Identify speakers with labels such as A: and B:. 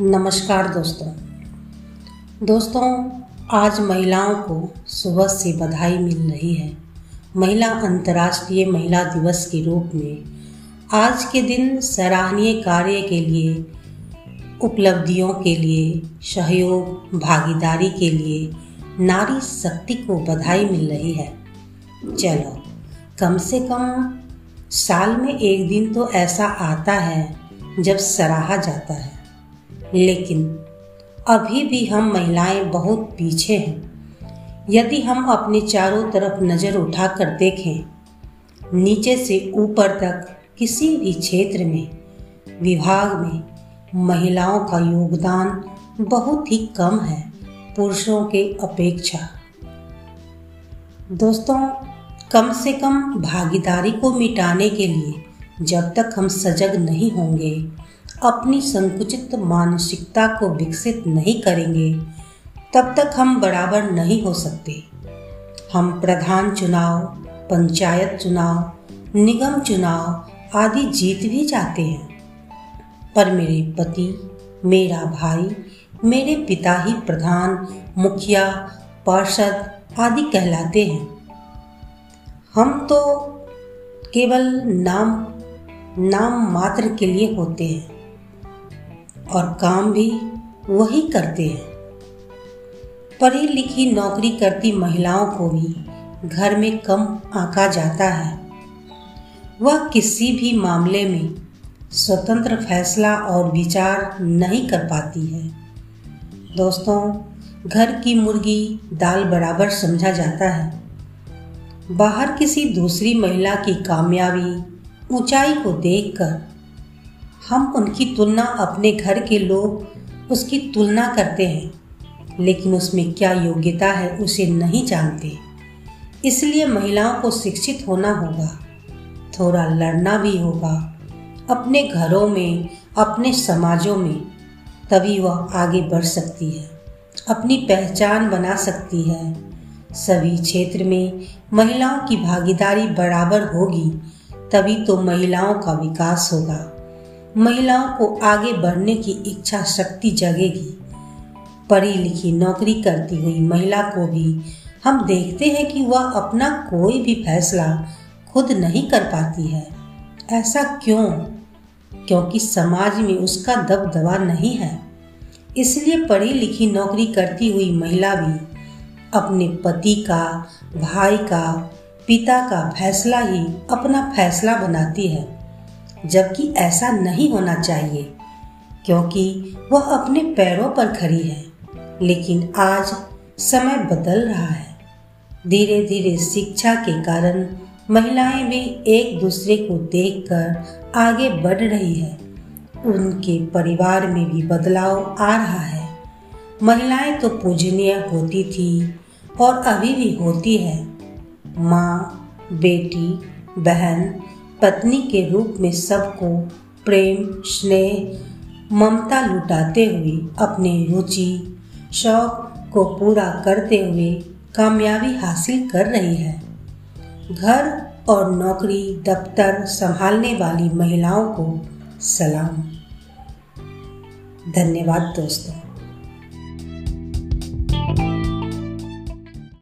A: नमस्कार दोस्तों। दोस्तों, आज महिलाओं को सुबह से बधाई मिल रही है। महिला अंतर्राष्ट्रीय महिला दिवस के रूप में आज के दिन सराहनीय कार्य के लिए, उपलब्धियों के लिए, सहयोग, भागीदारी के लिए नारी शक्ति को बधाई मिल रही है। चलो, कम से कम साल में एक दिन तो ऐसा आता है जब सराहा जाता है। लेकिन अभी भी हम महिलाएँ बहुत पीछे हैं। यदि हम अपने चारों तरफ़ नज़र उठाकर देखें, नीचे से ऊपर तक किसी भी क्षेत्र में, विभाग में महिलाओं का योगदान बहुत ही कम है पुरुषों के अपेक्षा। दोस्तों, कम से कम भागीदारी को मिटाने के लिए जब तक हम सजग नहीं होंगे अपनी संकुचित मानसिकता को विकसित नहीं करेंगे, तब तक हम बराबर नहीं हो सकते। हम प्रधान चुनाव, पंचायत चुनाव, निगम चुनाव आदि जीत भी जाते हैं। पर मेरे पति, मेरा भाई, मेरे पिता ही प्रधान, मुखिया, पार्षद आदि कहलाते हैं। हम तो केवल नाम नाम मात्र के लिए होते हैं। और काम भी वही करते हैं। पढ़ी लिखी नौकरी करती महिलाओं को भी घर में कम आका जाता है। वह किसी भी मामले में स्वतंत्र फैसला और विचार नहीं कर पाती है। दोस्तों, घर की मुर्गी दाल बराबर समझा जाता है। बाहर किसी दूसरी महिला की कामयाबी ऊंचाई को देखकर हम उनकी तुलना अपने घर के लोग उसकी तुलना करते हैं, लेकिन उसमें क्या योग्यता है उसे नहीं जानते। इसलिए महिलाओं को शिक्षित होना होगा, थोड़ा लड़ना भी होगा, अपने घरों में, अपने समाजों में, तभी वह आगे बढ़ सकती है, अपनी पहचान बना सकती है। सभी क्षेत्र में महिलाओं की भागीदारी बराबर होगी, तभी तो महिलाओं का विकास होगा। महिलाओं को आगे बढ़ने की इच्छा शक्ति जगेगी। पढ़ी लिखी नौकरी करती हुई महिला को भी हम देखते हैं कि वह अपना कोई भी फैसला खुद नहीं कर पाती है। ऐसा क्यों? क्योंकि समाज में उसका दबदबा नहीं है। इसलिए पढ़ी लिखी नौकरी करती हुई महिला भी अपने पति का, भाई का, पिता का फैसला ही अपना फैसला बनाती है। जबकि ऐसा नहीं होना चाहिए, क्योंकि वह अपने पैरों पर खड़ी है। लेकिन आज समय बदल रहा है। धीरे धीरे शिक्षा के कारण महिलाएँ भी एक दूसरे को देखकर आगे बढ़ रही है। उनके परिवार में भी बदलाव आ रहा है। महिलाएँ तो पूजनीय होती थी और अभी भी होती है। माँ, बेटी, बहन पत्नी के रूप में सबको प्रेम, स्नेह, ममता लुटाते हुए अपने रुचि, शौक को पूरा करते हुए कामयाबी हासिल कर रही है। घर और नौकरी, दफ्तर संभालने वाली महिलाओं को सलाम। धन्यवाद दोस्तों।